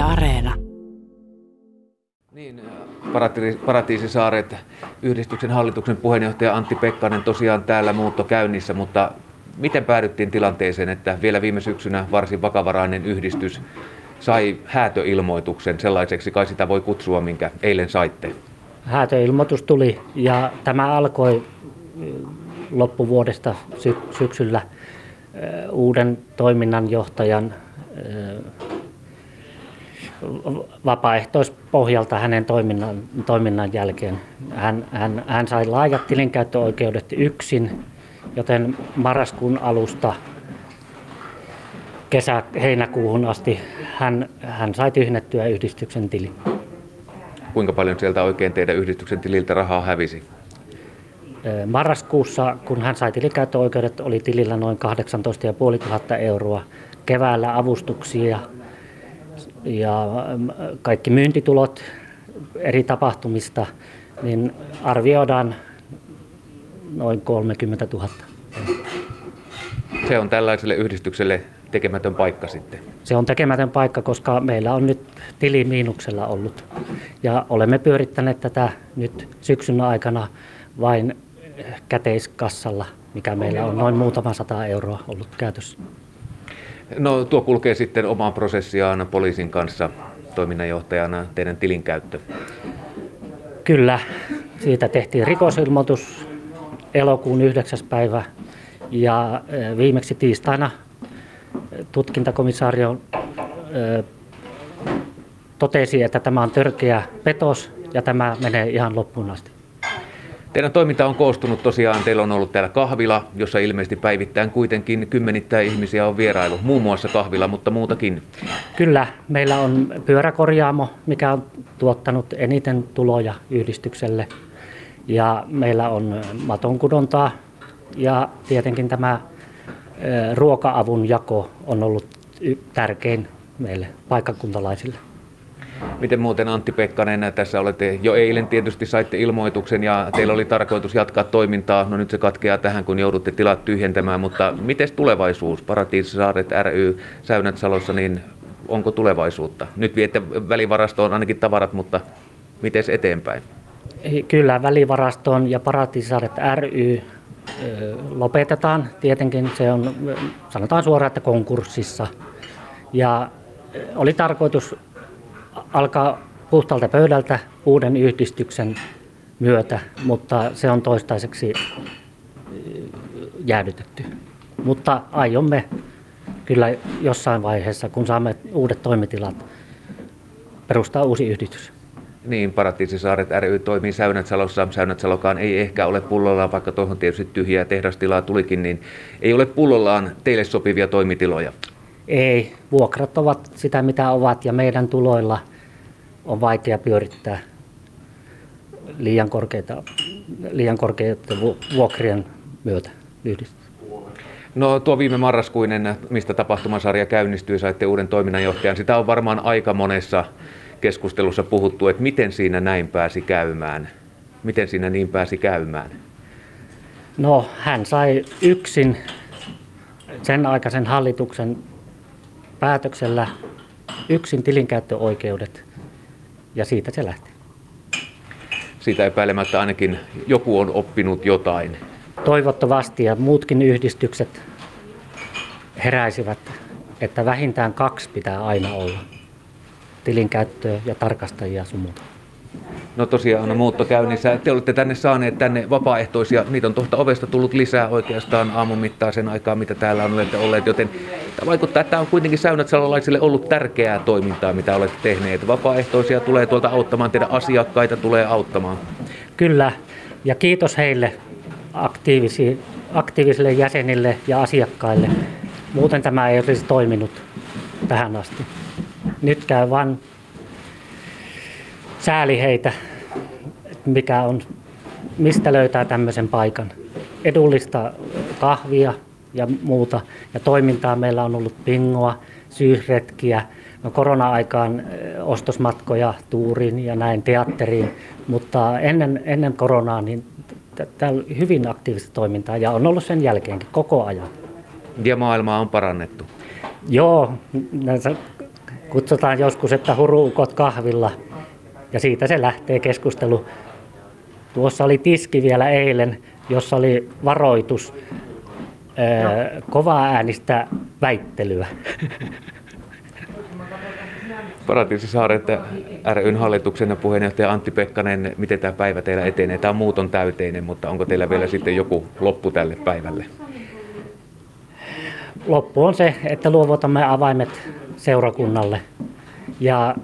Yle Areena. Niin, Paratiisisaaret, yhdistyksen hallituksen puheenjohtaja Antti Pekkanen tosiaan täällä muutto käynnissä, mutta miten päädyttiin tilanteeseen, että vielä viime syksynä varsin vakavarainen yhdistys sai häätöilmoituksen sellaiseksi, kai sitä voi kutsua, minkä eilen saitte? Häätöilmoitus tuli ja tämä alkoi loppuvuodesta sy- syksyllä uuden toiminnanjohtajan vapaaehtoispohjalta hänen toiminnan, toiminnan jälkeen. Hän, hän, hän sai laajat tilinkäyttöoikeudet yksin, joten marraskuun alusta kesä-heinäkuuhun asti hän, hän sai tyhjennettyä yhdistyksen tili. Kuinka paljon sieltä oikein teidän yhdistyksen tililtä rahaa hävisi? Marraskuussa, kun hän sai tilikäyttöoikeudet, oli tilillä noin 18 500 euroa. Keväällä avustuksia ja kaikki myyntitulot eri tapahtumista, niin arvioidaan noin 30 000. Se on tällaiselle yhdistykselle tekemätön paikka sitten. Se on tekemätön paikka, koska meillä on nyt tili miinuksella ollut. Ja olemme pyörittäneet tätä nyt syksyn aikana vain käteiskassalla, mikä meillä on noin muutama sata euroa ollut käytössä. No tuo kulkee sitten omaan prosessiaan poliisin kanssa toiminnanjohtajana teidän tilinkäyttö. Kyllä, siitä tehtiin rikosilmoitus elokuun 9. päivä ja viimeksi tiistaina tutkintakomissaario totesi, että tämä on törkeä petos ja tämä menee ihan loppuun asti. Teidän toiminta on koostunut tosiaan, teillä on ollut täällä kahvila, jossa ilmeisesti päivittäin kuitenkin kymmenittäin ihmisiä on vierailu, muun muassa kahvila, mutta muutakin. Kyllä, meillä on pyöräkorjaamo, mikä on tuottanut eniten tuloja yhdistykselle. Ja meillä on matonkudontaa ja tietenkin tämä ruoka-avun jako on ollut tärkein meille paikkakuntalaisille. Miten muuten Antti Pekkanen, tässä olette jo eilen tietysti saitte ilmoituksen ja teillä oli tarkoitus jatkaa toimintaa. No nyt se katkeaa tähän, kun joudutte tilat tyhjentämään, mutta miten tulevaisuus? Paratiisisaaret ry Säynät-Salossa, niin onko tulevaisuutta? Nyt viette välivarastoon ainakin tavarat, mutta miten eteenpäin? Kyllä, välivarastoon ja Paratiisisaaret ry lopetetaan. Tietenkin se on, sanotaan suoraan, että konkurssissa. Ja oli tarkoitus alkaa puhtaalta pöydältä uuden yhdistyksen myötä, mutta se on toistaiseksi jäädytetty. Mutta aiomme kyllä jossain vaiheessa, kun saamme uudet toimitilat, perustaa uusi yhdistys. Niin, Paratiisisaaret ry toimii Säynätsalossa. Säynätsalokaan ei ehkä ole pullollaan, vaikka tuohon tietysti tyhjää tehdastilaa tulikin, niin ei ole pullollaan teille sopivia toimitiloja. Ei, vuokrat ovat sitä mitä ovat ja meidän tuloilla on vaikea pyörittää liian korkeita, liian korkeita vuokrien myötä yhdistys. No tuo viime marraskuinen, mistä tapahtumasarja käynnistyi, saitte uuden toiminnanjohtajan. Sitä on varmaan aika monessa keskustelussa puhuttu, että miten siinä näin pääsi käymään. Miten siinä niin pääsi käymään? No hän sai yksin sen aikaisen hallituksen päätöksellä yksin tilinkäyttöoikeudet ja siitä se lähti. Siitä epäilemättä ainakin joku on oppinut jotain. Toivottavasti ja muutkin yhdistykset heräisivät, että vähintään kaksi pitää aina olla. Tilinkäyttöä ja tarkastajia sun muuta. No tosiaan on muutto käynnissä. Te olette tänne saaneet tänne vapaaehtoisia. Niitä on tuosta ovesta tullut lisää oikeastaan aamun mittaisen aikaa, mitä täällä on olleet. Joten vaikuttaa, että tämä on kuitenkin säynätsalolaisille ollut tärkeää toimintaa, mitä olette tehneet. Vapaaehtoisia tulee tuolta auttamaan, teidän asiakkaita tulee auttamaan. Kyllä, ja kiitos heille aktiivisille jäsenille ja asiakkaille. Muuten tämä ei olisi toiminut tähän asti. Nyt käy vain sääli heitä, mikä on, mistä löytää tämmöisen paikan. Edullista kahvia ja muuta. Ja toimintaa meillä on ollut pingoa, syysretkiä, no korona-aikaan ostosmatkoja tuuriin ja näin teatteriin, mutta ennen, ennen koronaa niin on hyvin aktiivista toimintaa ja on ollut sen jälkeenkin koko ajan. Ja maailmaa on parannettu. Joo, kutsutaan joskus, että huruukot kahvilla ja siitä se lähtee keskustelu. Tuossa oli tiski vielä eilen, jossa oli varoitus ää, kovaa äänistä väittelyä. Paratiisi Saaret ryn hallituksen ja puheenjohtaja Antti Pekkanen, miten tämä päivä teillä etenee? Tämä muut on täyteinen, mutta onko teillä vielä sitten joku loppu tälle päivälle? Loppu on se, että luovutamme avaimet seurakunnalle ja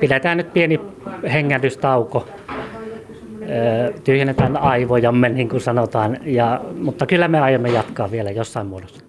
pidetään nyt pieni hengähdystauko. Tyhjennetään aivojamme, niin kuin sanotaan, ja, mutta kyllä me aiomme jatkaa vielä jossain muodossa.